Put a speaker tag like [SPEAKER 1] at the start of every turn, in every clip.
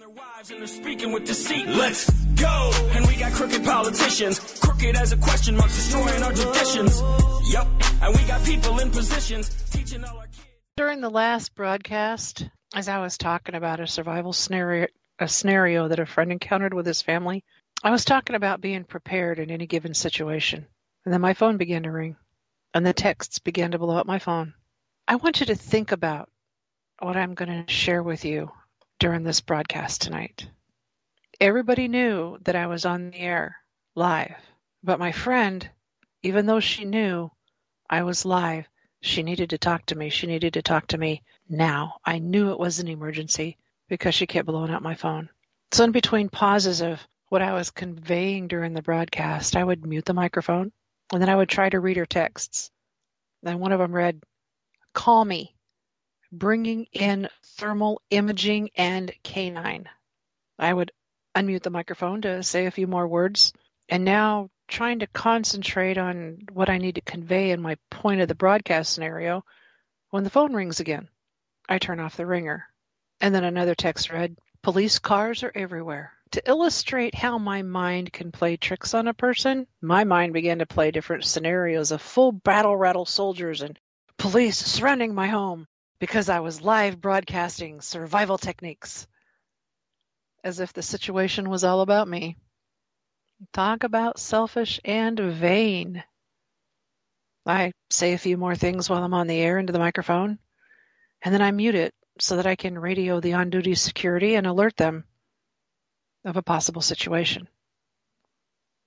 [SPEAKER 1] their wives and they're speaking with deceit. Let's go! And we got crooked politicians, crooked as a question mark, destroying our traditions. Yup, and we got people in positions teaching all our kids.
[SPEAKER 2] During the last broadcast, as I was talking about a survival scenario, a scenario that a friend encountered with his family, I was talking about being prepared in any given situation. And then my phone began to ring, and the texts began to blow up my phone. I want you to think about what I'm going to share with you during this broadcast tonight. Everybody knew that I was on the air live, but my friend, even though she knew I was live, she needed to talk to me. She needed to talk to me now. I knew it was an emergency because she kept blowing up my phone. So, in between pauses of what I was conveying during the broadcast, I would mute the microphone and then I would try to read her texts. Then one of them read, Call me, bringing in thermal imaging and canine. I would unmute the microphone to say a few more words. And now trying to concentrate on what I need to convey in my point of the broadcast scenario. When the phone rings again, I turn off the ringer. And then another text read, Police cars are everywhere. To illustrate how my mind can play tricks on a person, my mind began to play different scenarios of full battle rattle soldiers and police surrounding my home because I was live broadcasting survival techniques. As if the situation was all about me. Talk about selfish and vain. I say a few more things while I'm on the air into the microphone, and then I mute it so that I can radio the on duty security and alert them of a possible situation.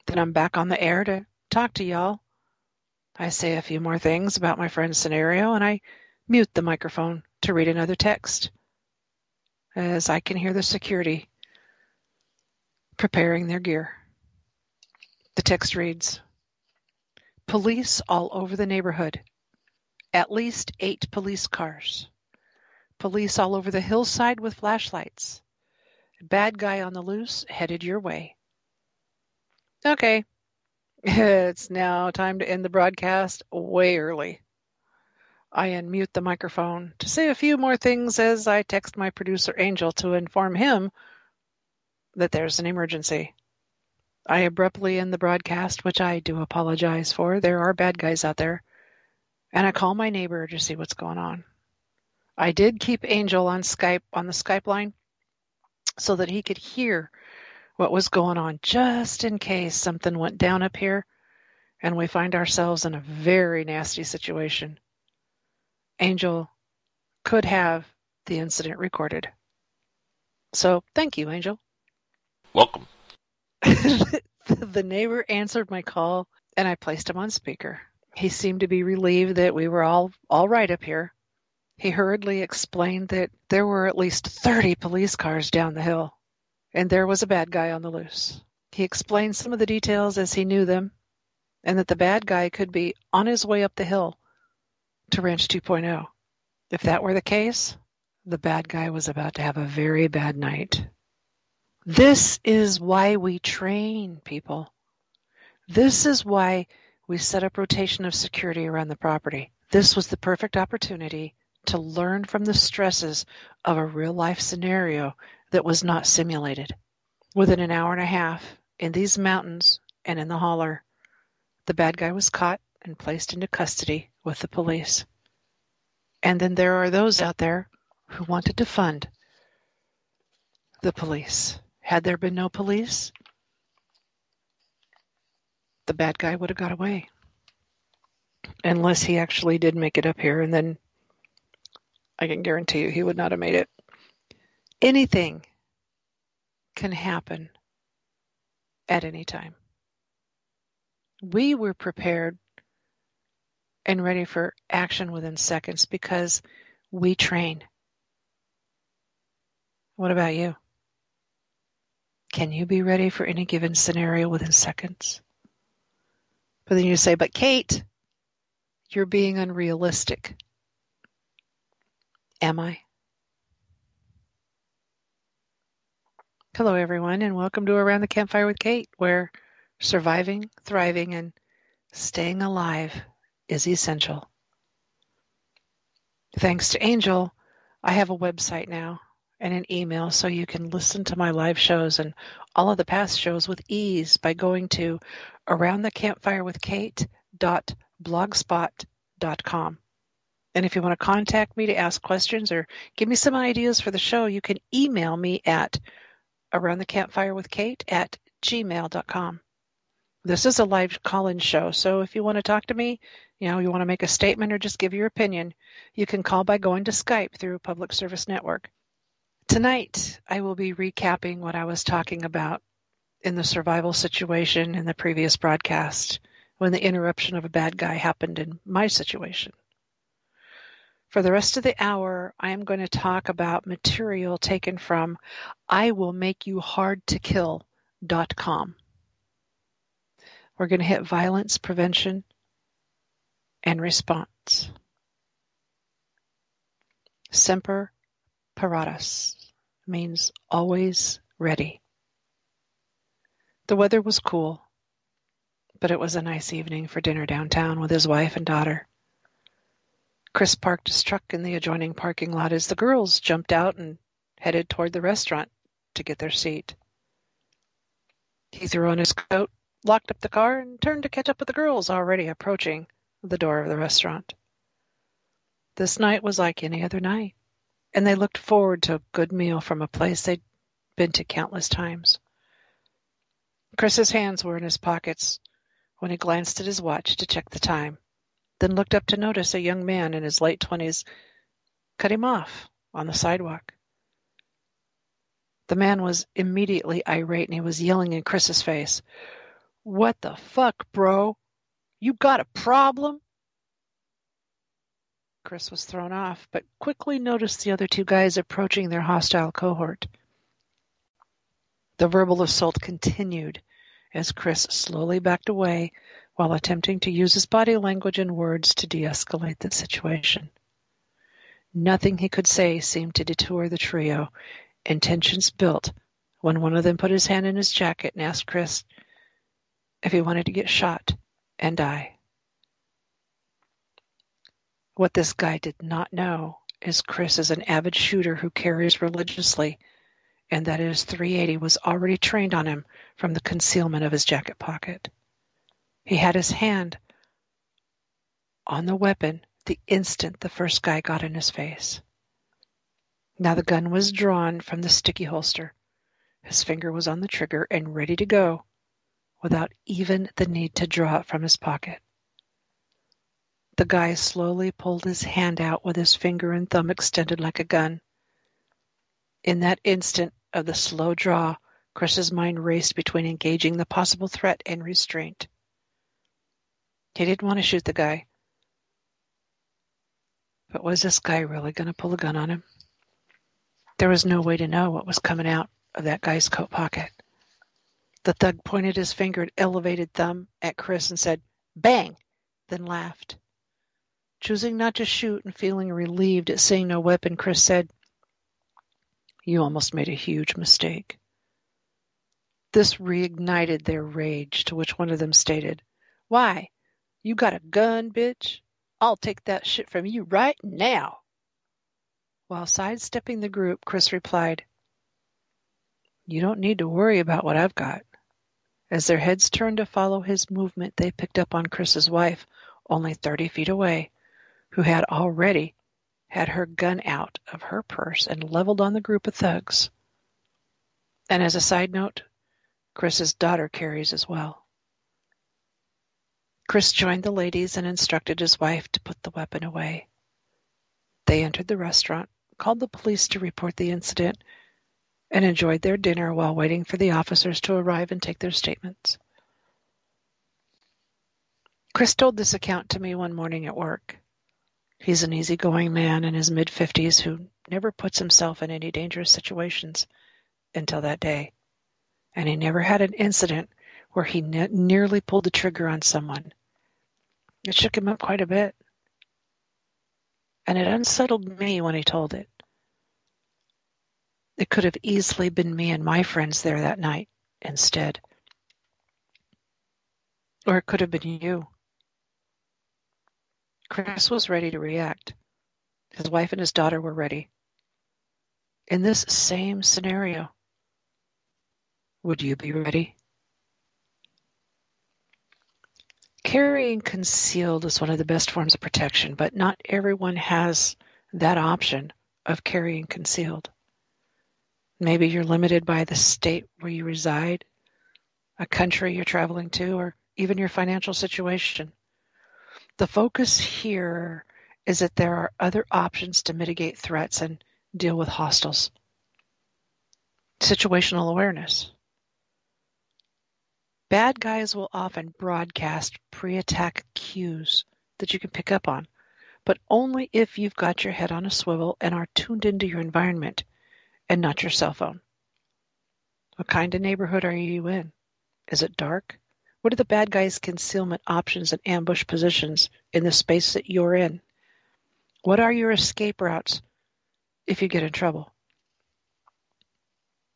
[SPEAKER 2] Then I'm back on the air to talk to y'all. I say a few more things about my friend's scenario and I mute the microphone to read another text as I can hear the security preparing their gear. The text reads Police all over the neighborhood. At least eight police cars. Police all over the hillside with flashlights. Bad guy on the loose headed your way. Okay. It's now time to end the broadcast way early. I unmute the microphone to say a few more things as I text my producer Angel to inform him that there's an emergency. I abruptly end the broadcast, which I do apologize for. There are bad guys out there. And I call my neighbor to see what's going on. I did keep Angel on Skype on the Skype line so that he could hear what was going on just in case something went down up here and we find ourselves in a very nasty situation. Angel could have the incident recorded. So thank you, Angel.
[SPEAKER 3] Welcome.
[SPEAKER 2] the neighbor answered my call and I placed him on speaker. He seemed to be relieved that we were all all right up here. He hurriedly explained that there were at least 30 police cars down the hill and there was a bad guy on the loose. He explained some of the details as he knew them and that the bad guy could be on his way up the hill to Ranch 2.0. If that were the case, the bad guy was about to have a very bad night. This is why we train people. This is why we set up rotation of security around the property. This was the perfect opportunity to learn from the stresses of a real life scenario that was not simulated. Within an hour and a half, in these mountains and in the holler, the bad guy was caught and placed into custody with the police. And then there are those out there who wanted to fund the police. Had there been no police, the bad guy would have got away. Unless he actually did make it up here, and then I can guarantee you he would not have made it. Anything can happen at any time. We were prepared and ready for action within seconds because we train. What about you? Can you be ready for any given scenario within seconds? But then you say, but Kate, you're being unrealistic. Am I? Hello, everyone, and welcome to Around the Campfire with Kate, where surviving, thriving, and staying alive is essential. Thanks to Angel, I have a website now, and an email so you can listen to my live shows and all of the past shows with ease by going to aroundthecampfirewithkate.blogspot.com. And if you want to contact me to ask questions or give me some ideas for the show, you can email me at aroundthecampfirewithkate at gmail.com. This is a live call-in show, so if you want to talk to me, you know, you want to make a statement or just give your opinion, you can call by going to Skype through Public Service Network. Tonight, I will be recapping what I was talking about in the survival situation in the previous broadcast when the interruption of a bad guy happened in my situation. For the rest of the hour, I am going to talk about material taken from I Will Make You Hard to IWillMakeYouHardToKill.com. We're going to hit violence prevention and response. Semper Paratus means always ready. The weather was cool, but it was a nice evening for dinner downtown with his wife and daughter. Chris parked his truck in the adjoining parking lot as the girls jumped out and headed toward the restaurant to get their seat. He threw on his coat, locked up the car, and turned to catch up with the girls already approaching the door of the restaurant. This night was like any other night, and they looked forward to a good meal from a place they'd been to countless times. Chris's hands were in his pockets when he glanced at his watch to check the time, then looked up to notice a young man in his late twenties cut him off on the sidewalk. The man was immediately irate and he was yelling in Chris's face, What the fuck, bro? You got a problem? Chris was thrown off, but quickly noticed the other two guys approaching their hostile cohort. The verbal assault continued as Chris slowly backed away while attempting to use his body language and words to de-escalate the situation. Nothing he could say seemed to deter the trio, and tensions built when one of them put his hand in his jacket and asked Chris if he wanted to get shot and die. What this guy did not know is Chris is an avid shooter who carries religiously, and that his 380 was already trained on him from the concealment of his jacket pocket. He had his hand on the weapon the instant the first guy got in his face. Now the gun was drawn from the sticky holster. His finger was on the trigger and ready to go without even the need to draw it from his pocket. The guy slowly pulled his hand out with his finger and thumb extended like a gun. In that instant of the slow draw, Chris's mind raced between engaging the possible threat and restraint. He didn't want to shoot the guy. But was this guy really going to pull a gun on him? There was no way to know what was coming out of that guy's coat pocket. The thug pointed his finger and elevated thumb at Chris and said, Bang! then laughed. Choosing not to shoot and feeling relieved at seeing no weapon, Chris said, You almost made a huge mistake. This reignited their rage, to which one of them stated, Why, you got a gun, bitch? I'll take that shit from you right now. While sidestepping the group, Chris replied, You don't need to worry about what I've got. As their heads turned to follow his movement, they picked up on Chris's wife, only 30 feet away, who had already had her gun out of her purse and leveled on the group of thugs. And as a side note, Chris's daughter carries as well. Chris joined the ladies and instructed his wife to put the weapon away. They entered the restaurant, called the police to report the incident, and enjoyed their dinner while waiting for the officers to arrive and take their statements. Chris told this account to me one morning at work. He's an easygoing man in his mid fifties who never puts himself in any dangerous situations until that day. And he never had an incident where he ne- nearly pulled the trigger on someone. It shook him up quite a bit. And it unsettled me when he told it. It could have easily been me and my friends there that night instead. Or it could have been you. Chris was ready to react. His wife and his daughter were ready. in this same scenario, would you be ready? Carrying concealed is one of the best forms of protection, but not everyone has that option of carrying concealed. Maybe you're limited by the state where you reside, a country you're traveling to, or even your financial situation. The focus here is that there are other options to mitigate threats and deal with hostiles. Situational awareness. Bad guys will often broadcast pre-attack cues that you can pick up on, but only if you've got your head on a swivel and are tuned into your environment and not your cell phone. What kind of neighborhood are you in? Is it dark? What are the bad guys' concealment options and ambush positions in the space that you're in? What are your escape routes if you get in trouble?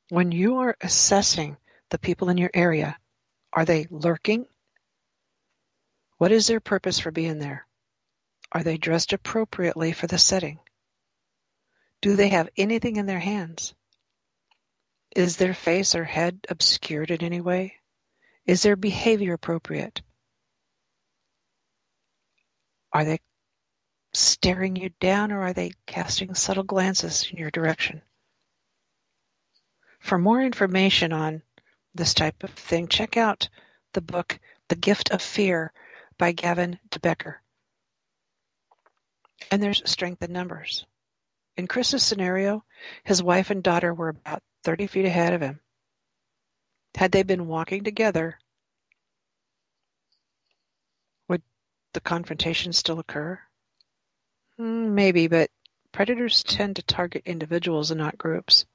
[SPEAKER 2] When you are assessing the people in your area, are they lurking? What is their purpose for being there? Are they dressed appropriately for the setting? Do they have anything in their hands? Is their face or head obscured in any way? Is their behavior appropriate? Are they staring you down or are they casting subtle glances in your direction? For more information on this type of thing, check out the book The Gift of Fear by Gavin de Becker. And there's strength in numbers. In Chris's scenario, his wife and daughter were about 30 feet ahead of him. Had they been walking together, would the confrontation still occur? Hmm, maybe, but predators tend to target individuals and not groups.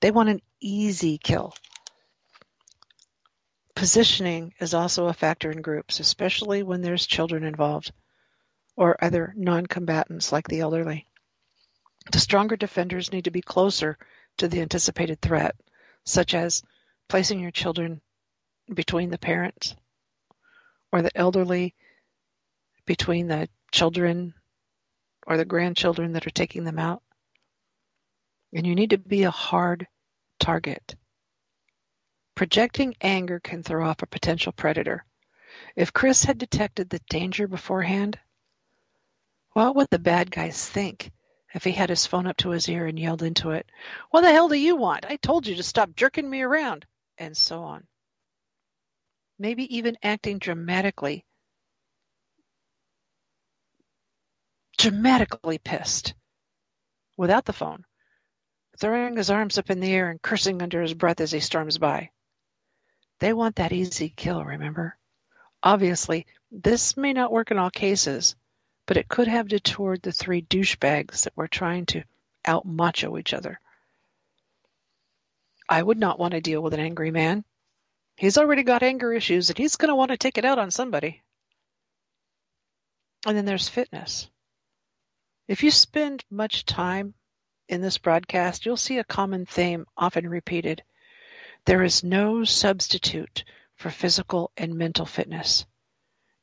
[SPEAKER 2] They want an easy kill. Positioning is also a factor in groups, especially when there's children involved or other non-combatants like the elderly. The stronger defenders need to be closer to the anticipated threat, such as placing your children between the parents or the elderly between the children or the grandchildren that are taking them out. And you need to be a hard target. Projecting anger can throw off a potential predator. If Chris had detected the danger beforehand, what would the bad guys think if he had his phone up to his ear and yelled into it, What the hell do you want? I told you to stop jerking me around, and so on. Maybe even acting dramatically, dramatically pissed without the phone, throwing his arms up in the air and cursing under his breath as he storms by. They want that easy kill, remember? Obviously, this may not work in all cases, but it could have detoured the three douchebags that were trying to out macho each other. I would not want to deal with an angry man. He's already got anger issues and he's going to want to take it out on somebody. And then there's fitness. If you spend much time in this broadcast, you'll see a common theme often repeated. There is no substitute for physical and mental fitness.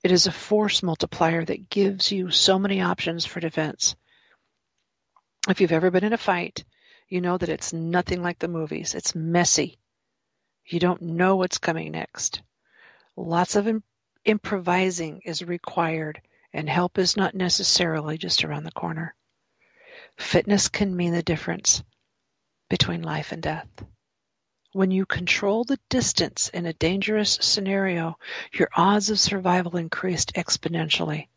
[SPEAKER 2] It is a force multiplier that gives you so many options for defense. If you've ever been in a fight, you know that it's nothing like the movies. It's messy. You don't know what's coming next. Lots of Im- improvising is required, and help is not necessarily just around the corner. Fitness can mean the difference between life and death. When you control the distance in a dangerous scenario, your odds of survival increased exponentially.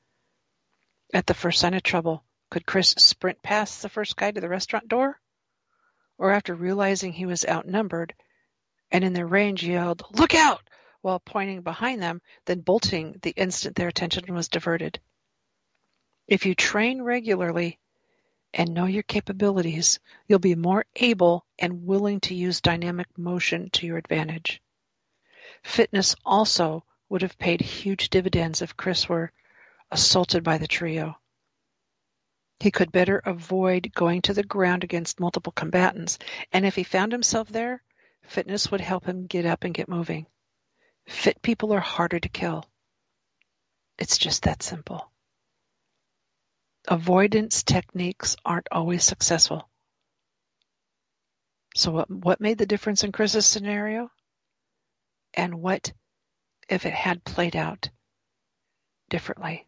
[SPEAKER 2] At the first sign of trouble, could Chris sprint past the first guy to the restaurant door? Or after realizing he was outnumbered and in their range yelled, Look out! while pointing behind them, then bolting the instant their attention was diverted. If you train regularly, and know your capabilities, you'll be more able and willing to use dynamic motion to your advantage. Fitness also would have paid huge dividends if Chris were assaulted by the trio. He could better avoid going to the ground against multiple combatants, and if he found himself there, fitness would help him get up and get moving. Fit people are harder to kill. It's just that simple. Avoidance techniques aren't always successful. So what, what made the difference in Chris's scenario? And what if it had played out differently?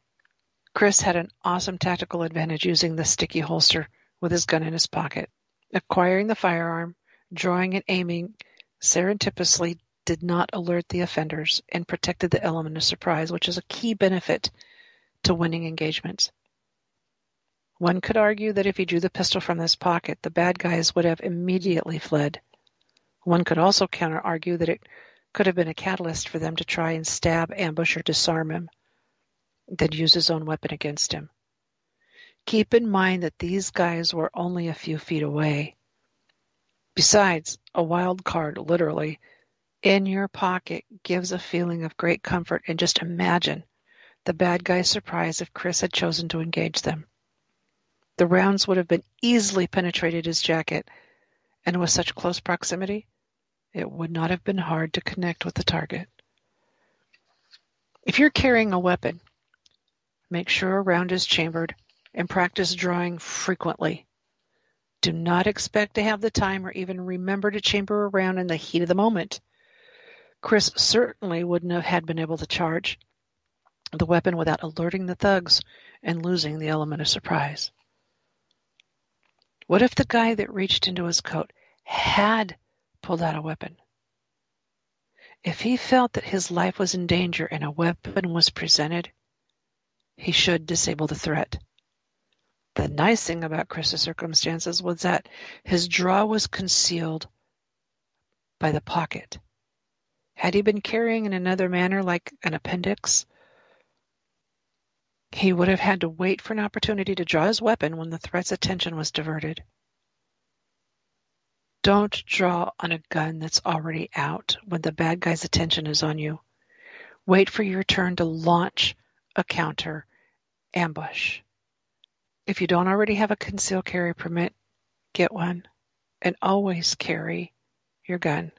[SPEAKER 2] Chris had an awesome tactical advantage using the sticky holster with his gun in his pocket. Acquiring the firearm, drawing and aiming serendipitously did not alert the offenders and protected the element of surprise, which is a key benefit to winning engagements. One could argue that if he drew the pistol from his pocket, the bad guys would have immediately fled. One could also counter argue that it could have been a catalyst for them to try and stab, ambush, or disarm him, then use his own weapon against him. Keep in mind that these guys were only a few feet away. Besides, a wild card, literally, in your pocket gives a feeling of great comfort and just imagine the bad guy's surprise if Chris had chosen to engage them. The rounds would have been easily penetrated his jacket, and with such close proximity, it would not have been hard to connect with the target. If you're carrying a weapon, make sure a round is chambered and practice drawing frequently. Do not expect to have the time or even remember to chamber a round in the heat of the moment. Chris certainly wouldn't have had been able to charge the weapon without alerting the thugs and losing the element of surprise. What if the guy that reached into his coat had pulled out a weapon? If he felt that his life was in danger and a weapon was presented, he should disable the threat. The nice thing about Chris's circumstances was that his draw was concealed by the pocket. Had he been carrying in another manner, like an appendix, he would have had to wait for an opportunity to draw his weapon when the threat's attention was diverted. Don't draw on a gun that's already out when the bad guy's attention is on you. Wait for your turn to launch a counter ambush. If you don't already have a concealed carry permit, get one and always carry your gun.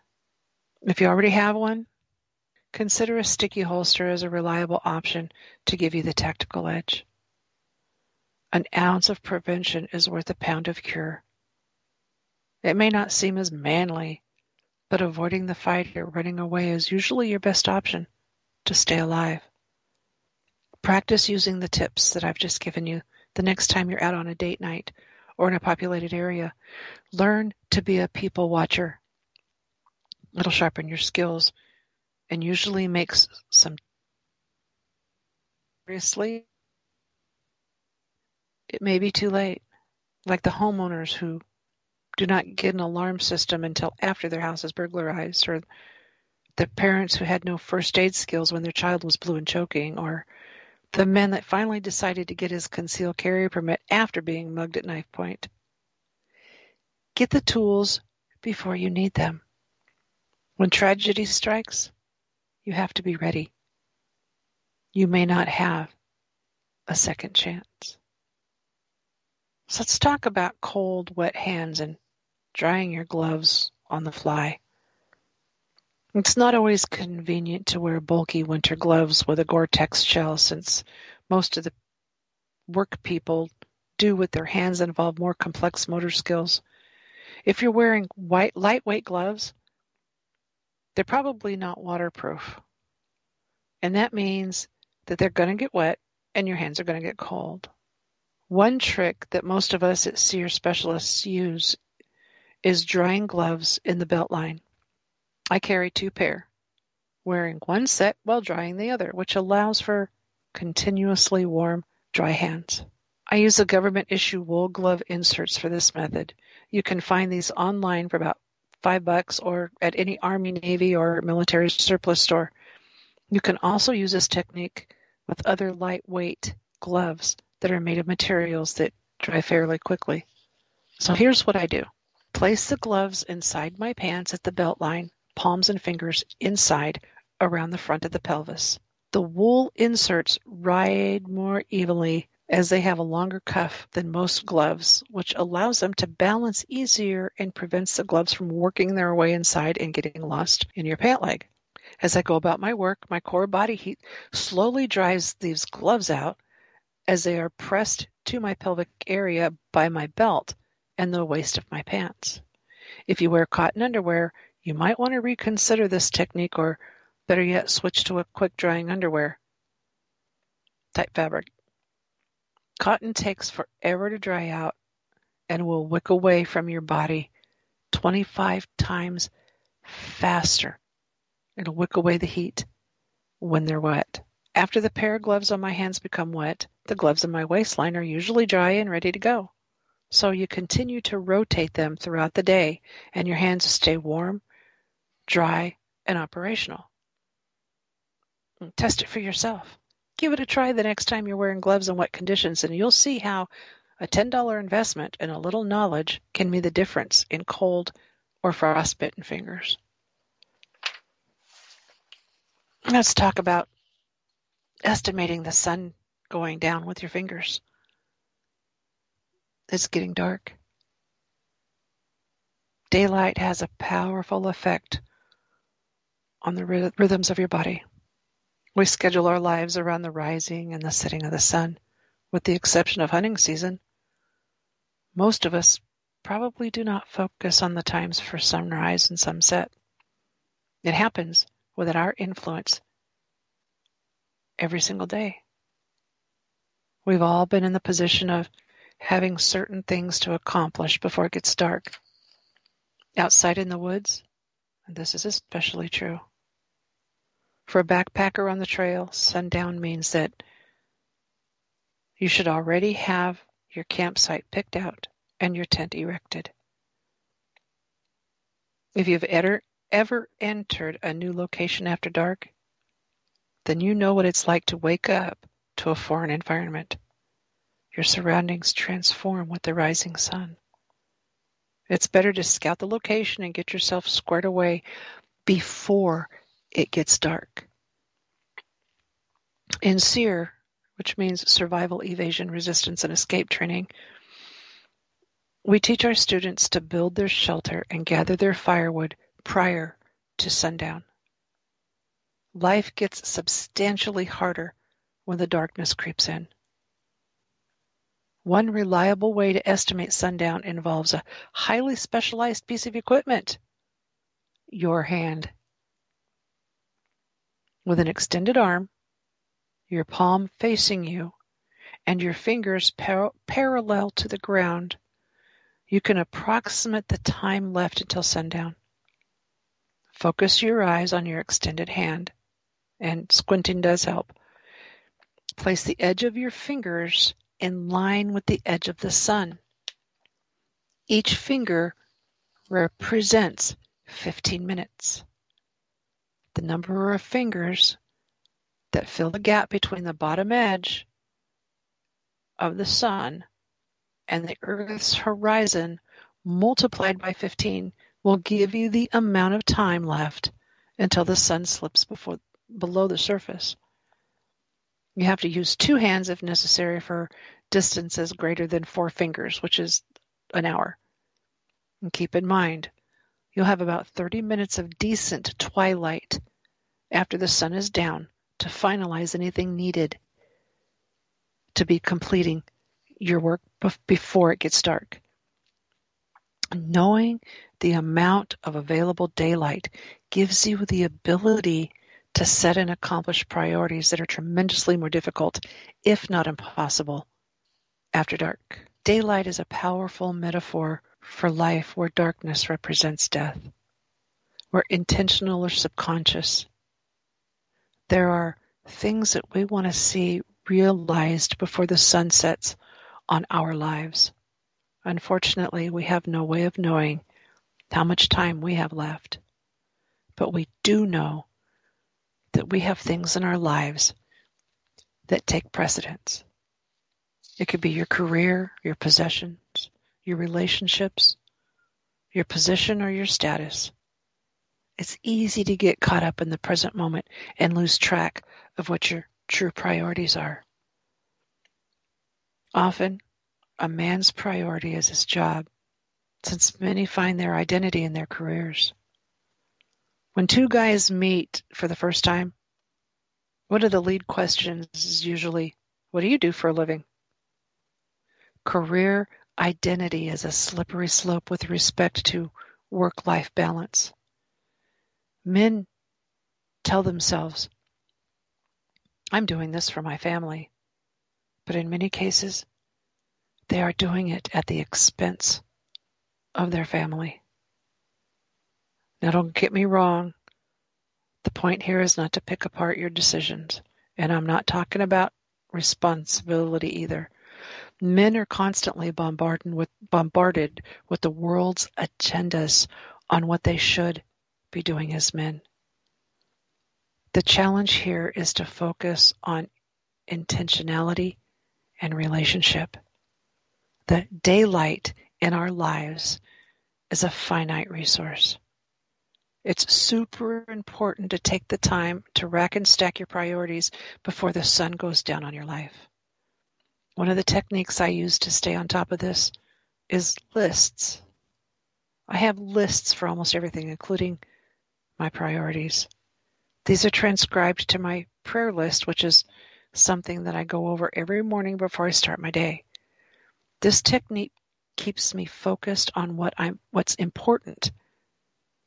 [SPEAKER 2] If you already have one, consider a sticky holster as a reliable option to give you the tactical edge. An ounce of prevention is worth a pound of cure. It may not seem as manly, but avoiding the fight or running away is usually your best option to stay alive. Practice using the tips that I've just given you the next time you're out on a date night or in a populated area. Learn to be a people watcher It'll sharpen your skills and usually makes some seriously it may be too late. Like the homeowners who do not get an alarm system until after their house is burglarized, or the parents who had no first aid skills when their child was blue and choking, or the man that finally decided to get his concealed carry permit after being mugged at knife point. Get the tools before you need them. When tragedy strikes, you have to be ready. You may not have a second chance. So let's talk about cold, wet hands and drying your gloves on the fly. It's not always convenient to wear bulky winter gloves with a Gore-Tex shell since most of the work people do with their hands involve more complex motor skills. If you're wearing white, lightweight gloves, they're probably not waterproof. And that means that they're going to get wet and your hands are going to get cold. One trick that most of us at SERE specialists use is drying gloves in the belt line. I carry two pair, wearing one set while drying the other, which allows for continuously warm, dry hands. I use the government issue wool glove inserts for this method. You can find these online for about five bucks or at any Army, Navy, or military surplus store. You can also use this technique with other lightweight gloves that are made of materials that dry fairly quickly. So here's what I do. Place the gloves inside my pants at the belt line, palms and fingers inside around the front of the pelvis. The wool inserts ride more evenly as they have a longer cuff than most gloves, which allows them to balance easier and prevents the gloves from working their way inside and getting lost in your pant leg. As I go about my work, my core body heat slowly drives these gloves out as they are pressed to my pelvic area by my belt and the waist of my pants. If you wear cotton underwear, you might want to reconsider this technique or better yet switch to a quick drying underwear type fabric. Cotton takes forever to dry out and will wick away from your body 25 times faster. It'll wick away the heat when they're wet. After the pair of gloves on my hands become wet, the gloves on my waistline are usually dry and ready to go. So you continue to rotate them throughout the day and your hands stay warm, dry, and operational. Test it for yourself. Give it a try the next time you're wearing gloves in wet conditions and you'll see how a $10 investment and a little knowledge can be the difference in cold or frostbitten fingers. Let's talk about estimating the sun going down with your fingers. It's getting dark. Daylight has a powerful effect on the rhythms of your body. We schedule our lives around the rising and the setting of the sun, with the exception of hunting season. Most of us probably do not focus on the times for sunrise and sunset. It happens within our influence every single day. We've all been in the position of having certain things to accomplish before it gets dark. Outside in the woods, and this is especially true. For a backpacker on the trail, sundown means that you should already have your campsite picked out and your tent erected. If you've ever, ever entered a new location after dark, then you know what it's like to wake up to a foreign environment. Your surroundings transform with the rising sun. It's better to scout the location and get yourself squared away before it gets dark. In SERE, which means Survival, Evasion, Resistance, and Escape Training, we teach our students to build their shelter and gather their firewood prior to sundown. Life gets substantially harder when the darkness creeps in. One reliable way to estimate sundown involves a highly specialized piece of equipment your hand. With an extended arm, your palm facing you, and your fingers par- parallel to the ground, you can approximate the time left until sundown. Focus your eyes on your extended hand, and squinting does help. Place the edge of your fingers in line with the edge of the sun. Each finger represents 15 minutes the number of fingers that fill the gap between the bottom edge of the sun and the Earth's horizon multiplied by 15 will give you the amount of time left until the sun slips before, below the surface. You have to use two hands if necessary for distances greater than four fingers, which is an hour. And keep in mind, You'll have about 30 minutes of decent twilight after the sun is down to finalize anything needed to be completing your work before it gets dark. Knowing the amount of available daylight gives you the ability to set and accomplish priorities that are tremendously more difficult, if not impossible, after dark. Daylight is a powerful metaphor for life where darkness represents death, where intentional or subconscious. There are things that we want to see realized before the sun sets on our lives. Unfortunately, we have no way of knowing how much time we have left. But we do know that we have things in our lives that take precedence. It could be your career, your possessions, your relationships, your position, or your status. It's easy to get caught up in the present moment and lose track of what your true priorities are. Often, a man's priority is his job, since many find their identity in their careers. When two guys meet for the first time, what are the lead questions is usually? What do you do for a living? Career identity is a slippery slope with respect to work life balance. Men tell themselves, I'm doing this for my family. But in many cases, they are doing it at the expense of their family. Now, don't get me wrong. The point here is not to pick apart your decisions. And I'm not talking about responsibility either. Men are constantly bombarded with, bombarded with the world's agendas on what they should be doing as men. The challenge here is to focus on intentionality and relationship. The daylight in our lives is a finite resource. It's super important to take the time to rack and stack your priorities before the sun goes down on your life. One of the techniques I use to stay on top of this is lists. I have lists for almost everything, including my priorities. These are transcribed to my prayer list, which is something that I go over every morning before I start my day. This technique keeps me focused on what I'm what's important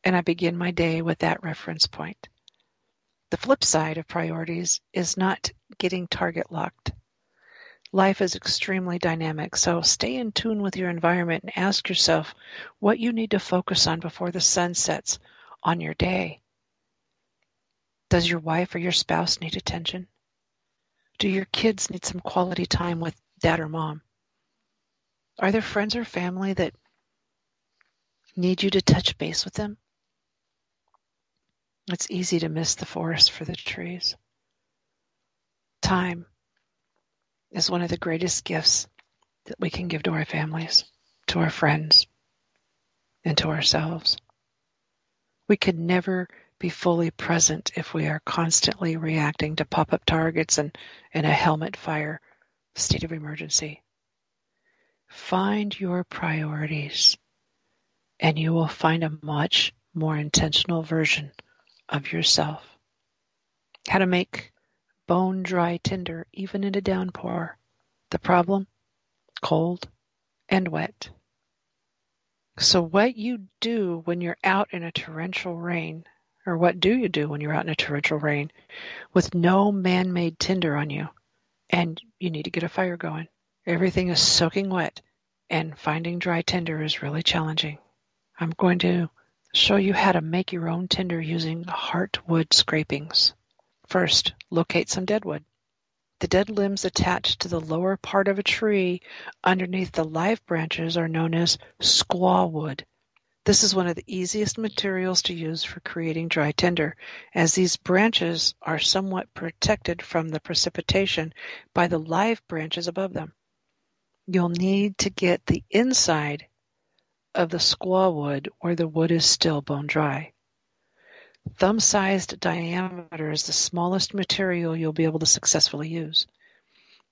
[SPEAKER 2] and I begin my day with that reference point. The flip side of priorities is not getting target locked. Life is extremely dynamic, so stay in tune with your environment and ask yourself what you need to focus on before the sun sets on your day. Does your wife or your spouse need attention? Do your kids need some quality time with dad or mom? Are there friends or family that need you to touch base with them? It's easy to miss the forest for the trees. Time is one of the greatest gifts that we can give to our families, to our friends, and to ourselves. We can never be fully present if we are constantly reacting to pop up targets and, in a helmet fire state of emergency. Find your priorities, and you will find a much more intentional version of yourself. How to make bone dry tinder even in a downpour. The problem? Cold and wet. So what you do when you're out in a torrential rain, or what do you do when you're out in a torrential rain with no man-made tinder on you and you need to get a fire going? Everything is soaking wet and finding dry tinder is really challenging. I'm going to show you how to make your own tinder using heartwood scrapings. First, locate some deadwood. The dead limbs attached to the lower part of a tree underneath the live branches are known as squaw wood. This is one of the easiest materials to use for creating dry tinder, as these branches are somewhat protected from the precipitation by the live branches above them. You'll need to get the inside of the squaw wood where the wood is still bone dry. Thumb-sized diameter is the smallest material you'll be able to successfully use.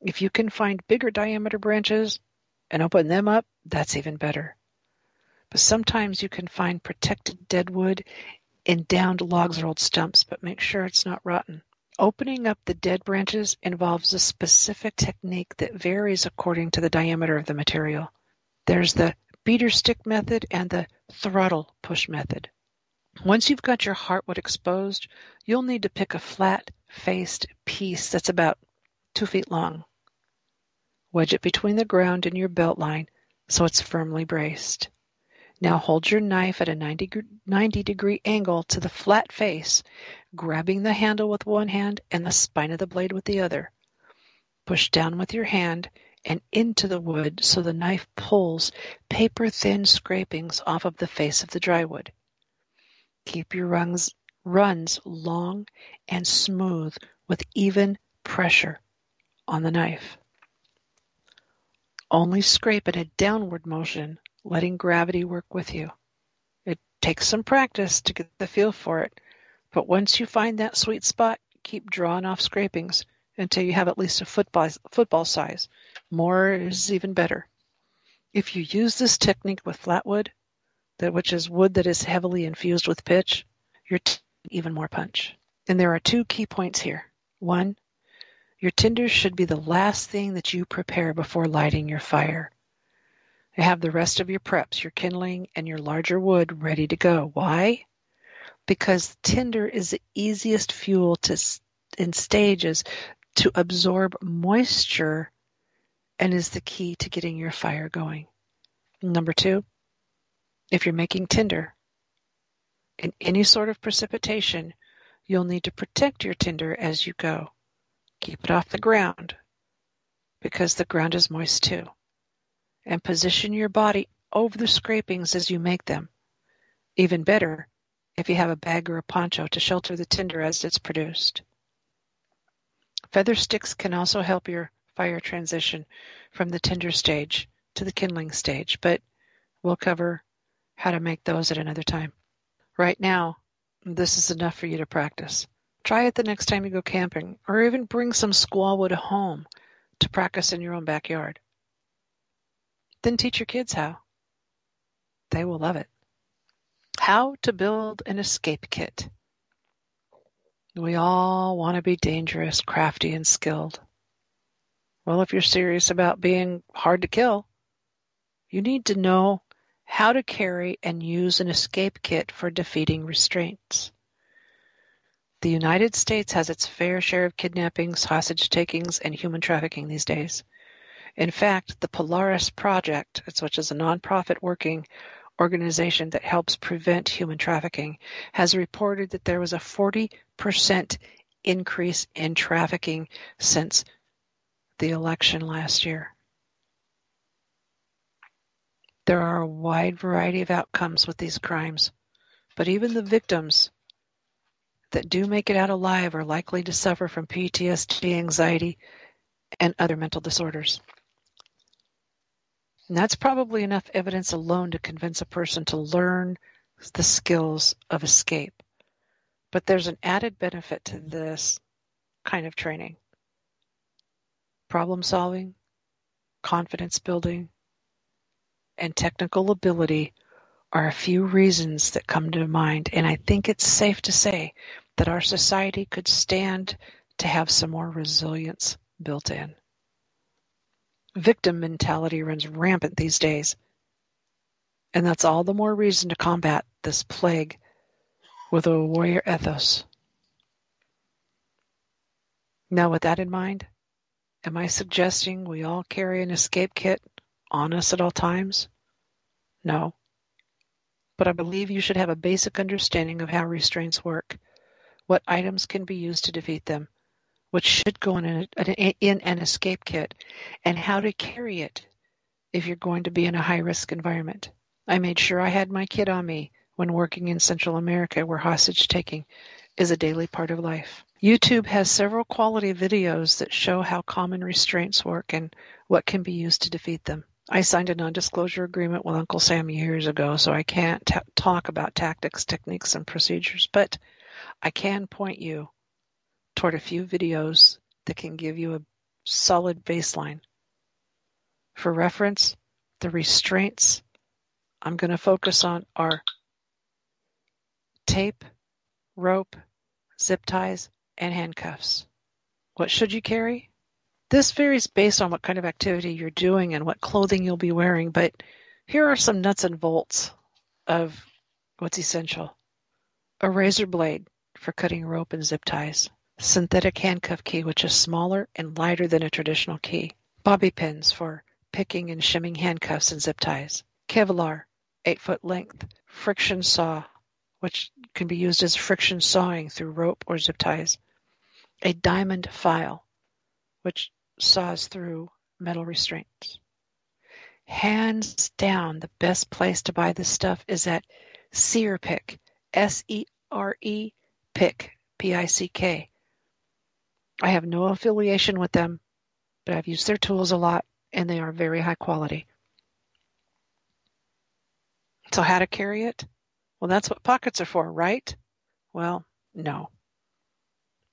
[SPEAKER 2] If you can find bigger diameter branches and open them up, that's even better. But sometimes you can find protected deadwood in downed logs or old stumps, but make sure it's not rotten. Opening up the dead branches involves a specific technique that varies according to the diameter of the material. There's the beater stick method and the throttle push method. Once you've got your heartwood exposed, you'll need to pick a flat-faced piece that's about two feet long. Wedge it between the ground and your belt line so it's firmly braced. Now hold your knife at a 90, 90 degree angle to the flat face, grabbing the handle with one hand and the spine of the blade with the other. Push down with your hand and into the wood so the knife pulls paper thin scrapings off of the face of the dry wood. Keep your runs, long and smooth with even pressure on the knife. Only scrape in a downward motion, letting gravity work with you. It takes some practice to get the feel for it, but once you find that sweet spot, keep drawing off scrapings until you have at least a football, football size. More is even better. If you use this technique with fatwood, that which is wood that is heavily infused with pitch, you're t- even more punch. And there are two key points here. One, your tinder should be the last thing that you prepare before lighting your fire. You have the rest of your preps, your kindling and your larger wood ready to go. Why? Because tinder is the easiest fuel to in stages to absorb moisture and is the key to getting your fire going. Number two, if you're making tinder in any sort of precipitation, you'll need to protect your tinder as you go. Keep it off the ground because the ground is moist too and position your body over the scrapings as you make them. Even better, if you have a bag or a poncho to shelter the tinder as it's produced. Feather sticks can also help your fire transition from the tinder stage to the kindling stage, but we'll cover how to make those at another time. Right now, this is enough for you to practice. Try it the next time you go camping, or even bring some squaw wood home to practice in your own backyard. Then teach your kids how. They will love it. How to build an escape kit. We all want to be dangerous, crafty, and skilled. Well, if you're serious about being hard to kill, you need to know how to carry and use an escape kit for defeating restraints. The United States has its fair share of kidnappings, hostage takings, and human trafficking these days. In fact, the Polaris Project, which is a nonprofit working organization that helps prevent human trafficking, has reported that there was a 40% increase in trafficking since the election last year. There are a wide variety of outcomes with these crimes, but even the victims that do make it out alive are likely to suffer from PTSD, anxiety, and other mental disorders. And that's probably enough evidence alone to convince a person to learn the skills of escape. But there's an added benefit to this kind of training. Problem solving, confidence building, and technical ability are a few reasons that come to mind, and I think it's safe to say that our society could stand to have some more resilience built in. Victim mentality runs rampant these days. And that's all the more reason to combat this plague with a warrior ethos. Now, with that in mind, am I suggesting we all carry an escape kit on us at all times? No. But I believe you should have a basic understanding of how restraints work, what items can be used to defeat them, which should go in, a, in an escape kit, and how to carry it if you're going to be in a high risk environment. I made sure I had my kit on me when working in Central America where hostage taking is a daily part of life. YouTube has several quality videos that show how common restraints work and what can be used to defeat them. I signed a non-disclosure agreement with Uncle Sam years ago, so I can't t- talk about tactics, techniques, and procedures, but I can point you toward a few videos that can give you a solid baseline. For reference, the restraints I'm going to focus on are tape, rope, zip ties, and handcuffs. What should you carry? This varies based on what kind of activity you're doing and what clothing you'll be wearing, but here are some nuts and bolts of what's essential. A razor blade for cutting rope and zip ties. Synthetic handcuff key which is smaller and lighter than a traditional key, bobby pins for picking and shimming handcuffs and zip ties, Kevlar 8 foot length. Friction saw which can be used as friction sawing through rope or zip ties, a diamond file which saws through metal restraints. Hands down, the best place to buy this stuff is at Pick, S-E-R-E Pick, P-I-C-K. I have no affiliation with them, but I've used their tools a lot and they are very high quality. So how to carry it? Well, that's what pockets are for, right? Well, no.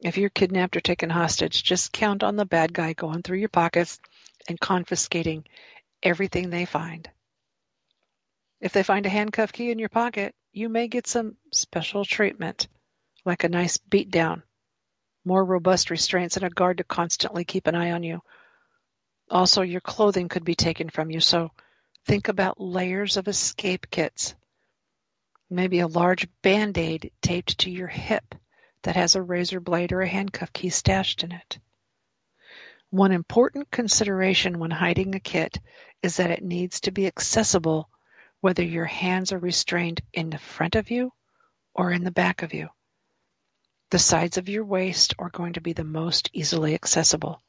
[SPEAKER 2] If you're kidnapped or taken hostage, just count on the bad guy going through your pockets and confiscating everything they find. If they find a handcuff key in your pocket, you may get some special treatment, like a nice beat down more robust restraints, and a guard to constantly keep an eye on you. Also, your clothing could be taken from you, so Think about layers of escape kits. Maybe a large band aid taped to your hip that has a razor blade or a handcuff key stashed in it. One important consideration when hiding a kit is that it needs to be accessible whether your hands are restrained in the front of you or in the back of you. The sides of your waist are going to be the most easily accessible.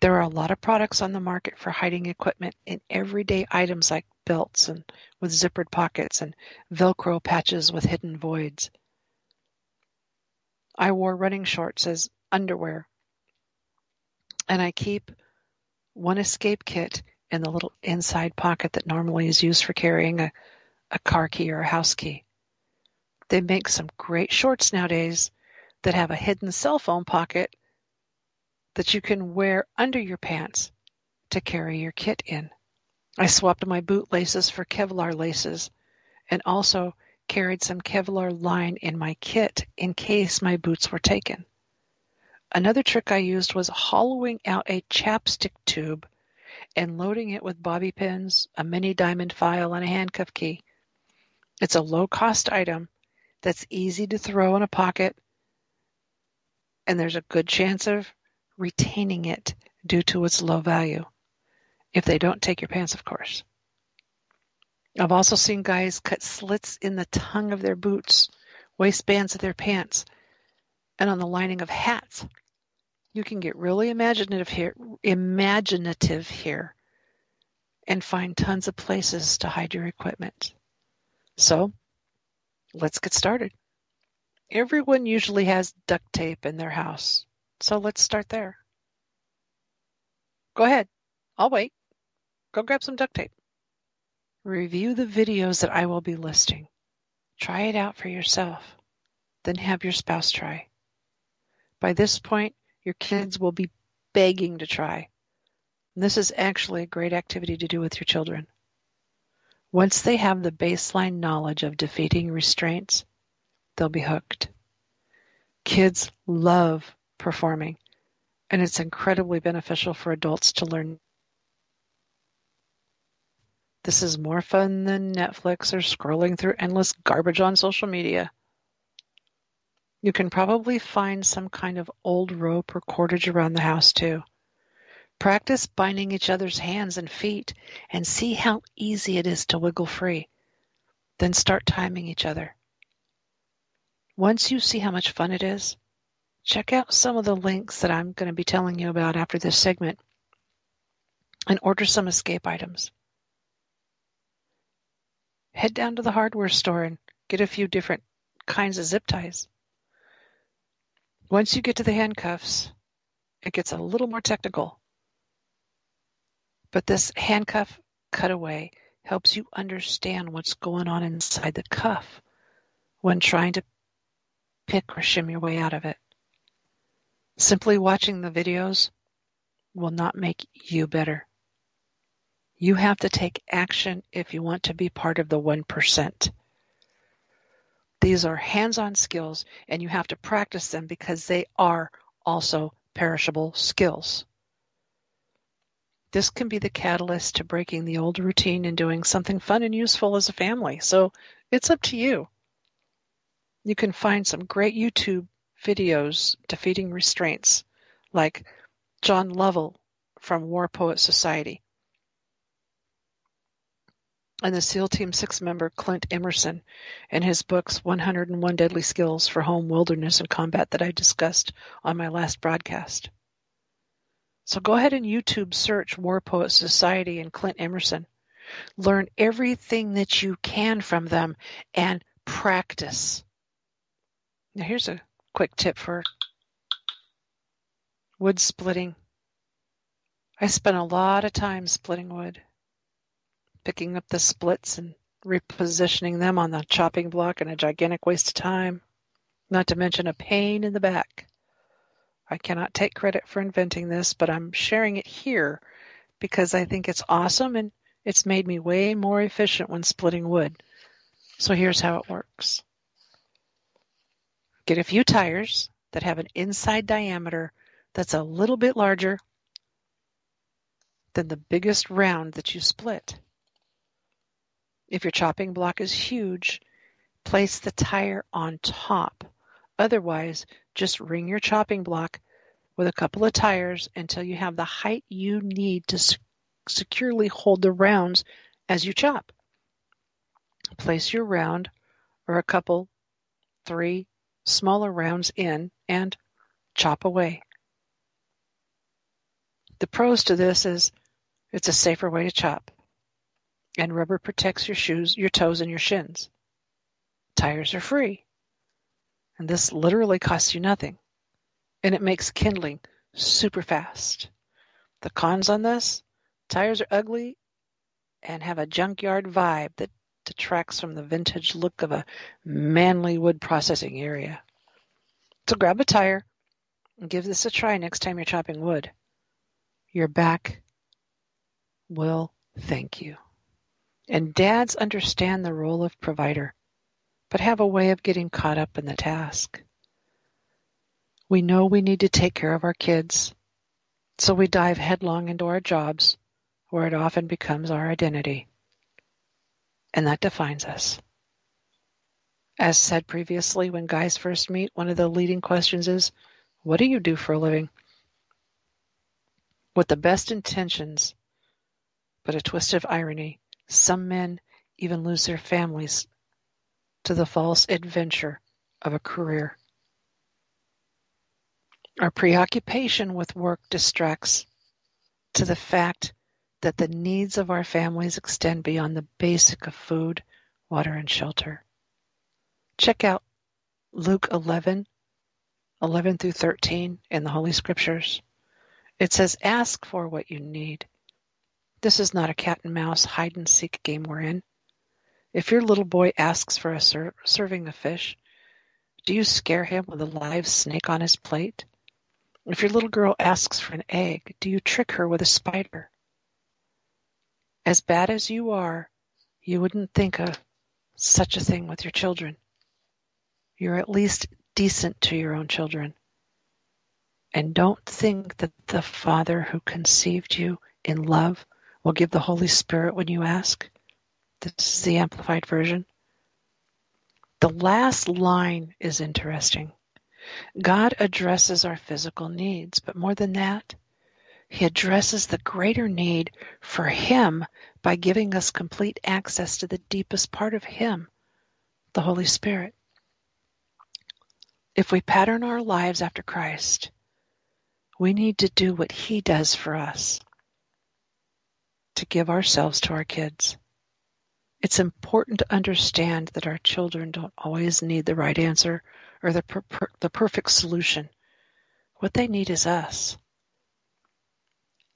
[SPEAKER 2] There are a lot of products on the market for hiding equipment in everyday items like belts and with zippered pockets and Velcro patches with hidden voids. I wore running shorts as underwear, and I keep one escape kit in the little inside pocket that normally is used for carrying a, a car key or a house key. They make some great shorts nowadays that have a hidden cell phone pocket that you can wear under your pants to carry your kit in. I swapped my boot laces for Kevlar laces and also carried some Kevlar line in my kit in case my boots were taken. Another trick I used was hollowing out a chapstick tube and loading it with bobby pins, a mini diamond file, and a handcuff key. It's a low cost item that's easy to throw in a pocket, and there's a good chance of retaining it due to its low value. If they don't take your pants, of course. I've also seen guys cut slits in the tongue of their boots, waistbands of their pants, and on the lining of hats. You can get really imaginative here, imaginative here and find tons of places to hide your equipment. So, let's get started. Everyone usually has duct tape in their house. So let's start there. Go ahead. I'll wait. Go grab some duct tape. Review the videos that I will be listing. Try it out for yourself. Then have your spouse try. By this point, your kids will be begging to try. And this is actually a great activity to do with your children. Once they have the baseline knowledge of defeating restraints, they'll be hooked. Kids love performing. And it's incredibly beneficial for adults to learn. This is more fun than Netflix or scrolling through endless garbage on social media. You can probably find some kind of old rope or cordage around the house too. Practice binding each other's hands and feet and see how easy it is to wiggle free. Then start timing each other. Once you see how much fun it is, check out some of the links that I'm going to be telling you about after this segment and order some escape items. Head down to the hardware store and get a few different kinds of zip ties. Once you get to the handcuffs, it gets a little more technical. But this handcuff cutaway helps you understand what's going on inside the cuff when trying to pick or shim your way out of it. Simply watching the videos will not make you better. You have to take action if you want to be part of the 1%. These are hands-on skills and you have to practice them because they are also perishable skills. This can be the catalyst to breaking the old routine and doing something fun and useful as a family. So it's up to you. You can find some great YouTube videos defeating restraints, like John Lovell from Warrior Poet Society, and the SEAL Team 6 member Clint Emerson and his books 101 Deadly Skills for Home, Wilderness, and Combat that I discussed on my last broadcast. So go ahead and YouTube search Warrior Poet Society and Clint Emerson. Learn everything that you can from them and practice. Now here's a quick tip for wood splitting. I spent a lot of time splitting wood, picking up the splits and repositioning them on the chopping block and a gigantic waste of time, not to mention a pain in the back. I cannot take credit for inventing this, but I'm sharing it here because I think it's awesome and it's made me way more efficient when splitting wood. So here's how it works. Get a few tires that have an inside diameter that's a little bit larger than the biggest round that you split. If your chopping block is huge, place the tire on top. Otherwise, just ring your chopping block with a couple of tires until you have the height you need to securely hold the rounds as you chop. Place your round or a couple, three smaller rounds in and chop away. The pros to this is it's a safer way to chop. And rubber protects your shoes, your toes, and your shins. Tires are free. And this literally costs you nothing. And it makes kindling super fast. The cons on this tires are ugly and have a junkyard vibe that detracts from the vintage look of a manly wood processing area. So grab a tire and give this a try next time you're chopping wood. Your back will thank you. And dads understand the role of provider, but have a way of getting caught up in the task. We know we need to take care of our kids, so we dive headlong into our jobs, where it often becomes our identity. And that defines us. As said previously, when guys first meet, one of the leading questions is, What do you do for a living? With the best intentions, but a twist of irony, some men even lose their families to the false adventure of a career. Our preoccupation with work distracts to the fact that the needs of our families extend beyond the basic of food, water, and shelter. Check out Luke 11, 11 through 13 in the Holy Scriptures. It says, Ask for what you need. This is not a cat and mouse hide and seek game we're in. If your little boy asks for a ser- serving of fish, do you scare him with a live snake on his plate? If your little girl asks for an egg, do you trick her with a spider? As bad as you are, you wouldn't think of such a thing with your children. You're at least decent to your own children. And don't think that the Father who conceived you in love will give the Holy Spirit when you ask. This is the Amplified Version. The last line is interesting. God addresses our physical needs, but more than that, He addresses the greater need for Him by giving us complete access to the deepest part of Him, the Holy Spirit. If we pattern our lives after Christ, we need to do what He does for us to give ourselves to our kids. It's important to understand that our children don't always need the right answer or the, per- per- the perfect solution. What they need is us.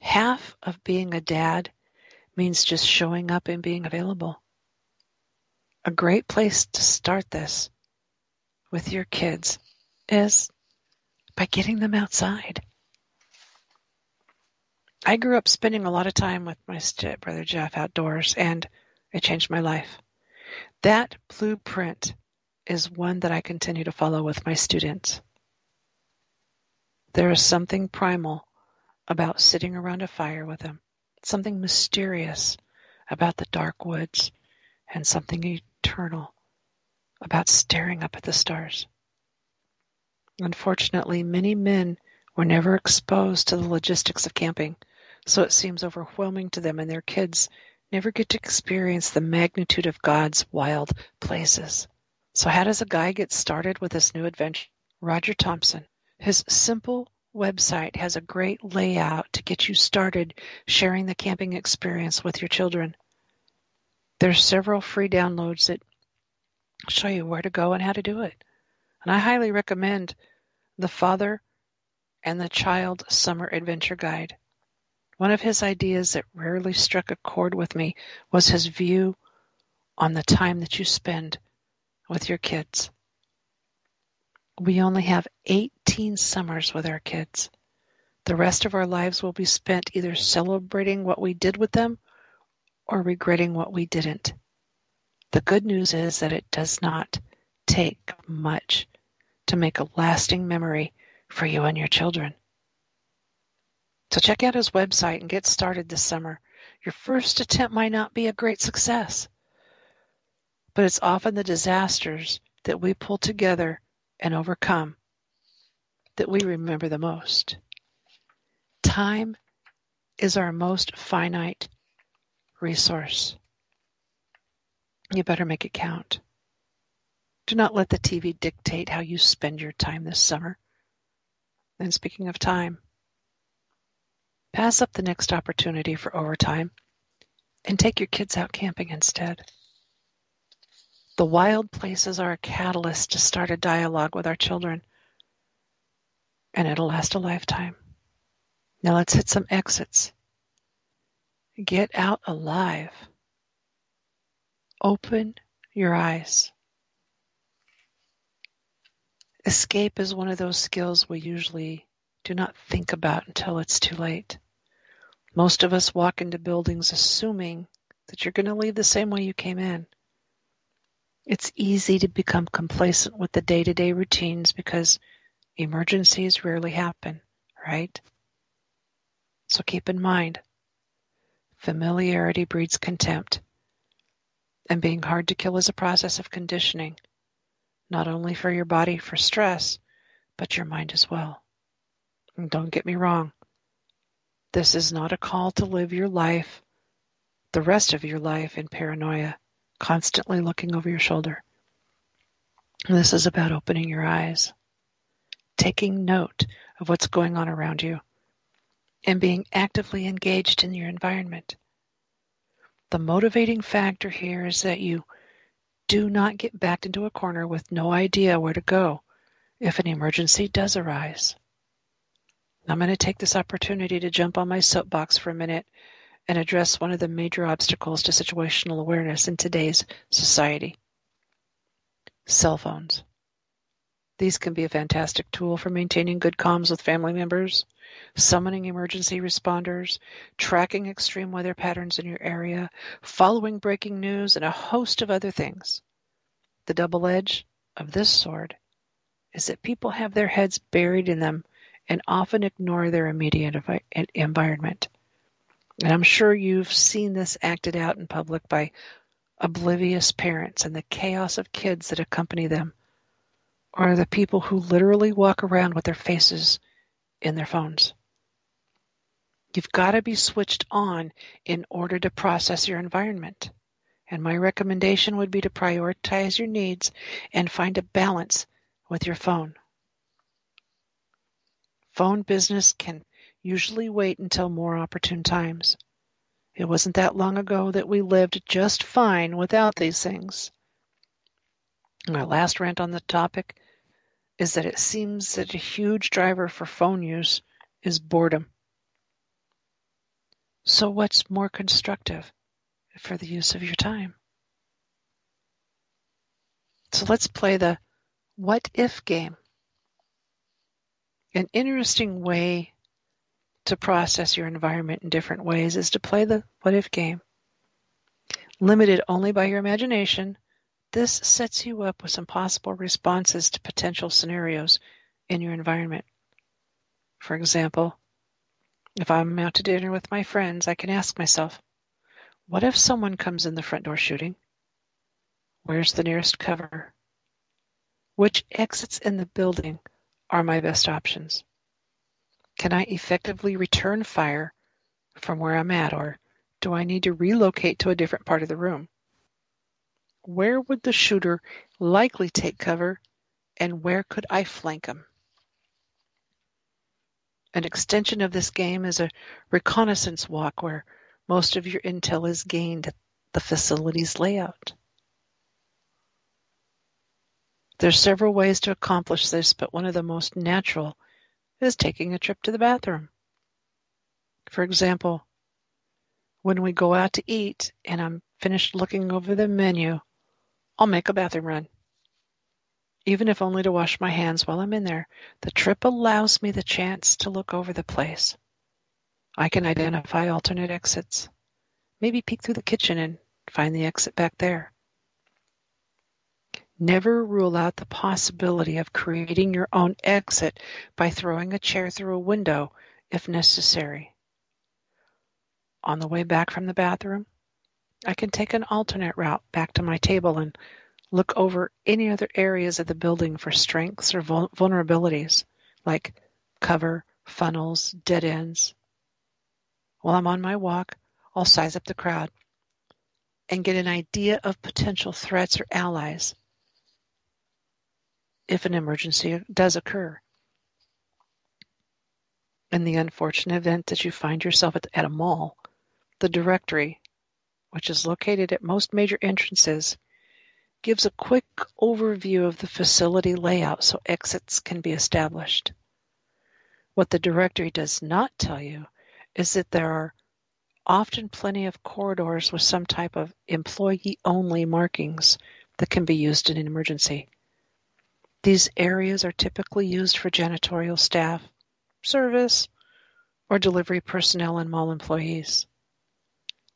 [SPEAKER 2] Half of being a dad means just showing up and being available. A great place to start this with your kids is by getting them outside. I grew up spending a lot of time with my stepbrother Jeff outdoors, and it changed my life. That blueprint is one that I continue to follow with my students. There is something primal about sitting around a fire with them, something mysterious about the dark woods, and something eternal about staring up at the stars. Unfortunately, many men were never exposed to the logistics of camping so it seems overwhelming to them and their kids never get to experience the magnitude of God's wild places. So how does a guy get started with this new adventure? Roger Thompson. His simple website has a great layout to get you started sharing the camping experience with your children. There's several free downloads that show you where to go and how to do it. And I highly recommend the Father and the Child Summer Adventure Guide. One of his ideas that rarely struck a chord with me was his view on the time that you spend with your kids. We only have 18 summers with our kids. The rest of our lives will be spent either celebrating what we did with them or regretting what we didn't. The good news is that it does not take much to make a lasting memory for you and your children. So check out his website and get started this summer. Your first attempt might not be a great success, but it's often the disasters that we pull together and overcome that we remember the most. Time is our most finite resource. You better make it count. Do not let the TV dictate how you spend your time this summer. And speaking of time, pass up the next opportunity for overtime and take your kids out camping instead. The wild places are a catalyst to start a dialogue with our children, and it'll last a lifetime. Now let's hit some exits. Get out alive. Open your eyes. Escape is one of those skills we usually do not think about until it's too late. Most of us walk into buildings assuming that you're going to leave the same way you came in. It's easy to become complacent with the day to day routines because emergencies rarely happen, right? So keep in mind, familiarity breeds contempt, and being hard to kill is a process of conditioning, not only for your body for stress, but your mind as well. And don't get me wrong, this is not a call to live your life, the rest of your life in paranoia constantly looking over your shoulder. This is about opening your eyes, taking note of what's going on around you, and being actively engaged in your environment. The motivating factor here is that you do not get backed into a corner with no idea where to go if an emergency does arise. I'm going to take this opportunity to jump on my soapbox for a minute and address one of the major obstacles to situational awareness in today's society cell phones. These can be a fantastic tool for maintaining good comms with family members, summoning emergency responders, tracking extreme weather patterns in your area, following breaking news, and a host of other things. The double edge of this sword is that people have their heads buried in them and often ignore their immediate environment. And I'm sure you've seen this acted out in public by oblivious parents and the chaos of kids that accompany them, or the people who literally walk around with their faces in their phones. You've got to be switched on in order to process your environment. And my recommendation would be to prioritize your needs and find a balance with your phone. Phone business can usually wait until more opportune times. It wasn't that long ago that we lived just fine without these things. My last rant on the topic is that it seems that a huge driver for phone use is boredom. So what's more constructive for the use of your time? So let's play the what if game. An interesting way to process your environment in different ways is to play the what if game. Limited only by your imagination, this sets you up with some possible responses to potential scenarios in your environment. For example, if I'm out to dinner with my friends, I can ask myself, what if someone comes in the front door shooting? Where's the nearest cover? Which exits in the building are my best options? Can I effectively return fire from where I'm at, or do I need to relocate to a different part of the room? Where would the shooter likely take cover, and where could I flank him? An extension of this game is a reconnaissance walk where most of your intel is gained at the facility's layout. There's several ways to accomplish this, but one of the most natural is taking a trip to the bathroom. For example, when we go out to eat and I'm finished looking over the menu, I'll make a bathroom run. Even if only to wash my hands while I'm in there, the trip allows me the chance to look over the place. I can identify alternate exits, maybe peek through the kitchen and find the exit back there. Never rule out the possibility of creating your own exit by throwing a chair through a window if necessary. On the way back from the bathroom, I can take an alternate route back to my table and look over any other areas of the building for strengths or vulnerabilities, like cover, funnels, dead ends. While I'm on my walk, I'll size up the crowd and get an idea of potential threats or allies if an emergency does occur. In the unfortunate event that you find yourself at, at a mall, the directory, which is located at most major entrances, gives a quick overview of the facility layout so exits can be established. What the directory does not tell you is that there are often plenty of corridors with some type of employee-only markings that can be used in an emergency. These areas are typically used for janitorial staff, service, or delivery personnel and mall employees.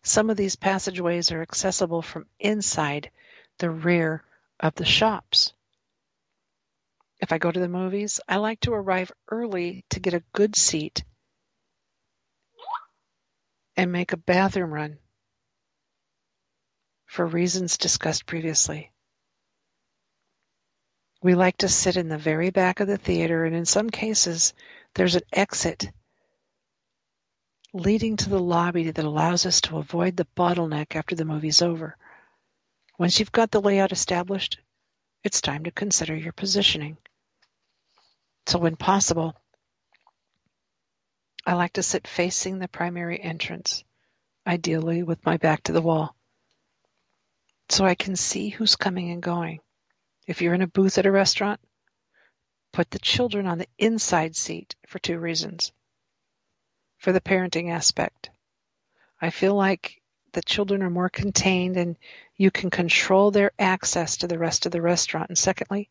[SPEAKER 2] Some of these passageways are accessible from inside the rear of the shops. If I go to the movies, I like to arrive early to get a good seat and make a bathroom run for reasons discussed previously. We like to sit in the very back of the theater, and in some cases, there's an exit leading to the lobby that allows us to avoid the bottleneck after the movie's over. Once you've got the layout established, it's time to consider your positioning. So when possible, I like to sit facing the primary entrance, ideally with my back to the wall, so I can see who's coming and going. If you're in a booth at a restaurant, put the children on the inside seat for two reasons. For the parenting aspect, I feel like the children are more contained and you can control their access to the rest of the restaurant. And secondly,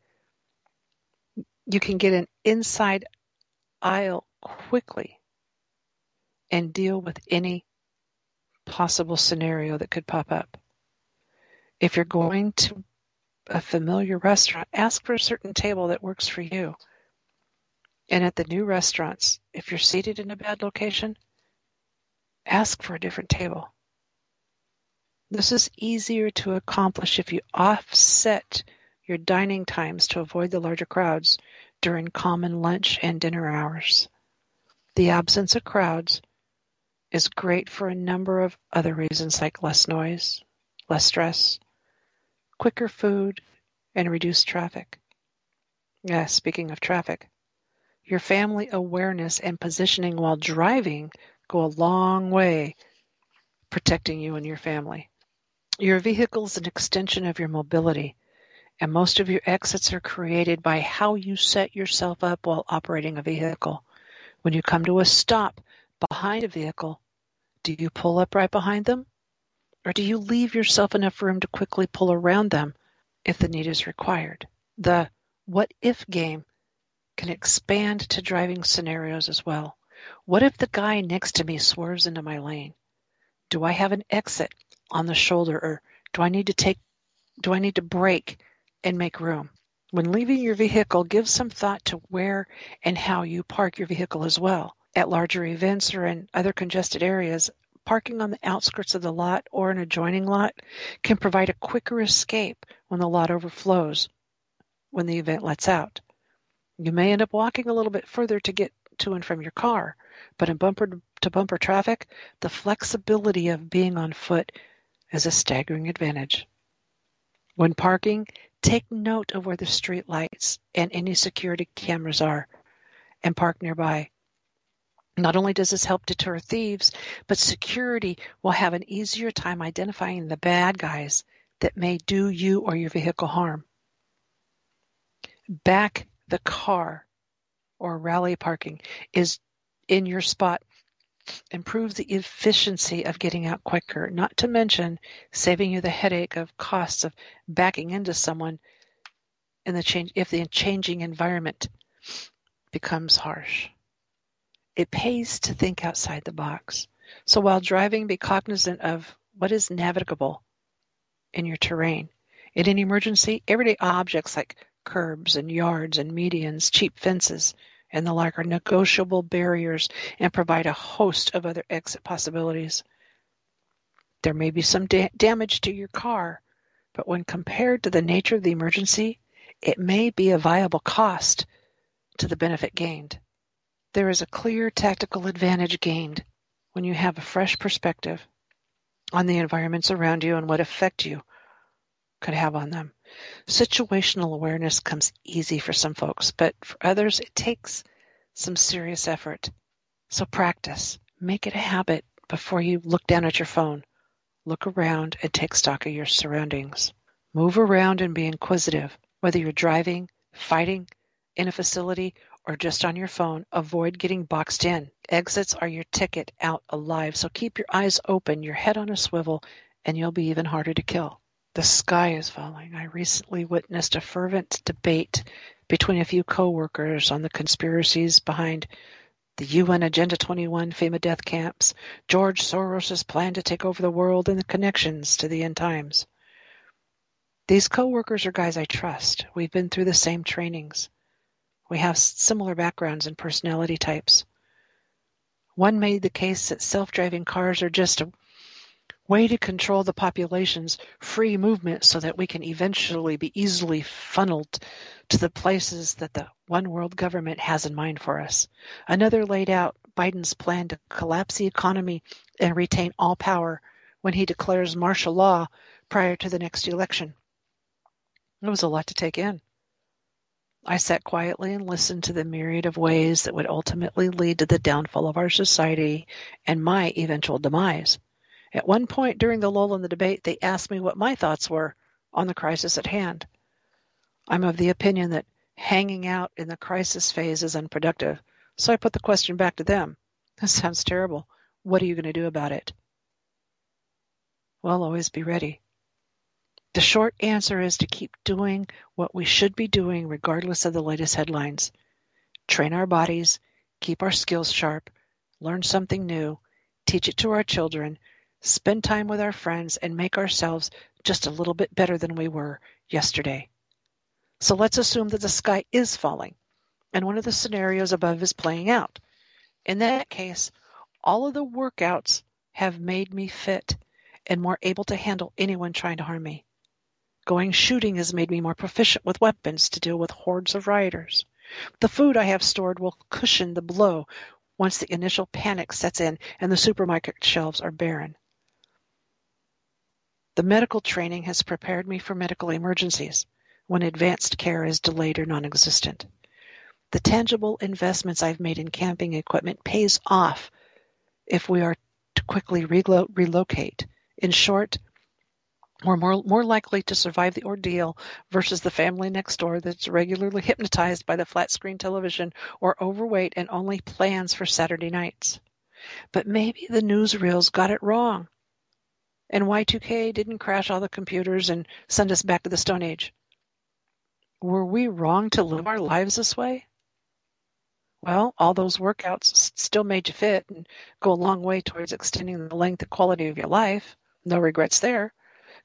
[SPEAKER 2] you can get an inside aisle quickly and deal with any possible scenario that could pop up. If you're going to a familiar restaurant, ask for a certain table that works for you. And at the new restaurants, if you're seated in a bad location, ask for a different table. This is easier to accomplish if you offset your dining times to avoid the larger crowds during common lunch and dinner hours. The absence of crowds is great for a number of other reasons like less noise, less stress, quicker food, and reduced traffic. Yes, speaking of traffic, your family awareness and positioning while driving go a long way protecting you and your family. Your vehicle is an extension of your mobility, and most of your exits are created by how you set yourself up while operating a vehicle. When you come to a stop behind a vehicle, do you pull up right behind them? Or do you leave yourself enough room to quickly pull around them if the need is required? The what if game can expand to driving scenarios as well. What if the guy next to me swerves into my lane? Do I have an exit on the shoulder or do I need to take do I need to brake and make room? When leaving your vehicle, give some thought to where and how you park your vehicle as well. At larger events or in other congested areas, parking on the outskirts of the lot or an adjoining lot can provide a quicker escape when the lot overflows when the event lets out. You may end up walking a little bit further to get to and from your car, but in bumper to bumper traffic, the flexibility of being on foot is a staggering advantage. When parking, take note of where the street lights and any security cameras are and park nearby. Not only does this help deter thieves, but security will have an easier time identifying the bad guys that may do you or your vehicle harm. Back the car or rally parking is in your spot improves the efficiency of getting out quicker, not to mention saving you the headache of costs of backing into someone in the change if the changing environment becomes harsh. It pays to think outside the box. So while driving, be cognizant of what is navigable in your terrain. In an emergency, everyday objects like curbs and yards and medians, cheap fences, and the like are negotiable barriers and provide a host of other exit possibilities. There may be some da- damage to your car, but when compared to the nature of the emergency, it may be a viable cost to the benefit gained. There is a clear tactical advantage gained when you have a fresh perspective on the environments around you and what effect you could have on them. Situational awareness comes easy for some folks, but for others it takes some serious effort. So practice. Make it a habit before you look down at your phone. Look around and take stock of your surroundings. Move around and be inquisitive. Whether you're driving, fighting in a facility, or just on your phone, avoid getting boxed in. Exits are your ticket out alive, so keep your eyes open, your head on a swivel, and you'll be even harder to kill. The sky is falling. I recently witnessed a fervent debate between a few coworkers on the conspiracies behind the UN Agenda 21 FEMA death camps, George Soros' plan to take over the world, and the connections to the end times. These coworkers are guys I trust. We've been through the same trainings. We have similar backgrounds and personality types. One made the case that self-driving cars are just a way to control the population's free movement so that we can eventually be easily funneled to the places that the one world government has in mind for us. Another laid out Biden's plan to collapse the economy and retain all power when he declares martial law prior to the next election. It was a lot to take in. I sat quietly and listened to the myriad of ways that would ultimately lead to the downfall of our society and my eventual demise. At one point during the lull in the debate, they asked me what my thoughts were on the crisis at hand. I'm of the opinion that hanging out in the crisis phase is unproductive, so I put the question back to them. That sounds terrible. What are you going to do about it? Well, always be ready. The short answer is to keep doing what we should be doing regardless of the latest headlines. Train our bodies, keep our skills sharp, learn something new, teach it to our children, spend time with our friends, and make ourselves just a little bit better than we were yesterday. So let's assume that the sky is falling and one of the scenarios above is playing out. In that case, all of the workouts have made me fit and more able to handle anyone trying to harm me. Going shooting has made me more proficient with weapons to deal with hordes of rioters. The food I have stored will cushion the blow once the initial panic sets in and the supermarket shelves are barren. The medical training has prepared me for medical emergencies when advanced care is delayed or non-existent. The tangible investments I've made in camping equipment pays off if we are to quickly relo- relocate. In short, we're more, more likely to survive the ordeal versus the family next door that's regularly hypnotized by the flat screen television or overweight and only plans for Saturday nights. But maybe the newsreels got it wrong and Y2K didn't crash all the computers and send us back to the Stone Age. Were we wrong to live our lives this way? Well, all those workouts still made you fit and go a long way towards extending the length and quality of your life. No regrets there.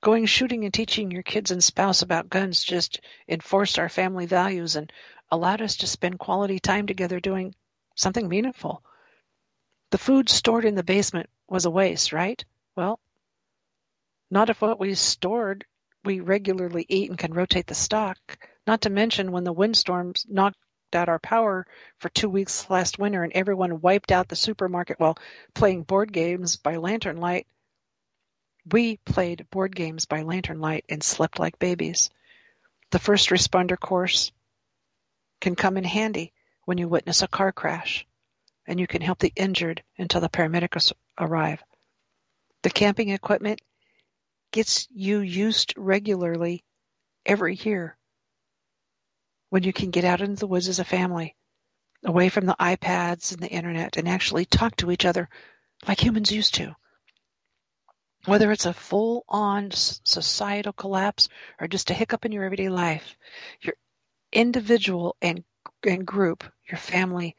[SPEAKER 2] Going shooting and teaching your kids and spouse about guns just enforced our family values and allowed us to spend quality time together doing something meaningful. The food stored in the basement was a waste, right? Well, not if what we stored we regularly eat and can rotate the stock. Not to mention when the windstorms knocked out our power for two weeks last winter and everyone wiped out the supermarket while playing board games by lantern light. We played board games by lantern light and slept like babies. The first responder course can come in handy when you witness a car crash and you can help the injured until the paramedics arrive. The camping equipment gets you used regularly every year when you can get out into the woods as a family, away from the iPads and the internet, and actually talk to each other like humans used to. Whether it's a full on societal collapse or just a hiccup in your everyday life, your individual and, and group, your family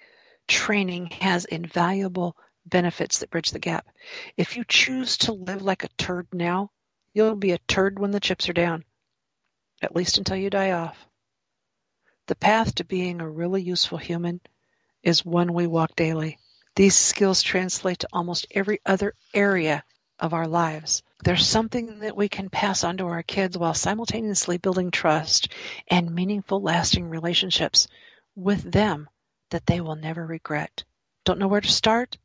[SPEAKER 2] training has invaluable benefits that bridge the gap. If you choose to live like a turd now, You'll be a turd when the chips are down, at least until you die off. The path to being a really useful human is one we walk daily. These skills translate to almost every other area of our lives. There's something that we can pass on to our kids while simultaneously building trust and meaningful, lasting relationships with them that they will never regret. Don't know where to start?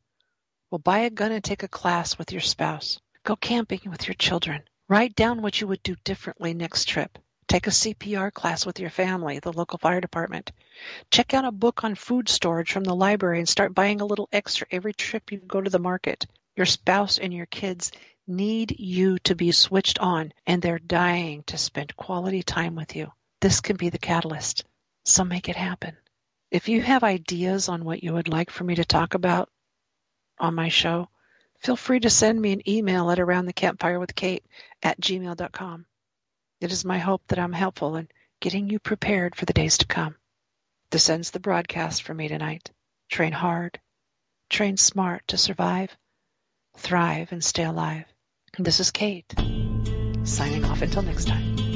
[SPEAKER 2] Well, buy a gun and take a class with your spouse. Go camping with your children. Write down what you would do differently next trip. Take a CPR class with your family, the local fire department. Check out a book on food storage from the library and start buying a little extra every trip you go to the market. Your spouse and your kids need you to be switched on, and they're dying to spend quality time with you. This can be the catalyst. So make it happen. If you have ideas on what you would like for me to talk about on my show, feel free to send me an email at aroundthecampfirewithkate at gmail.com. It is my hope that I'm helpful in getting you prepared for the days to come. This ends the broadcast for me tonight. Train hard, train smart to survive, thrive, and stay alive. This is Kate, signing off until next time.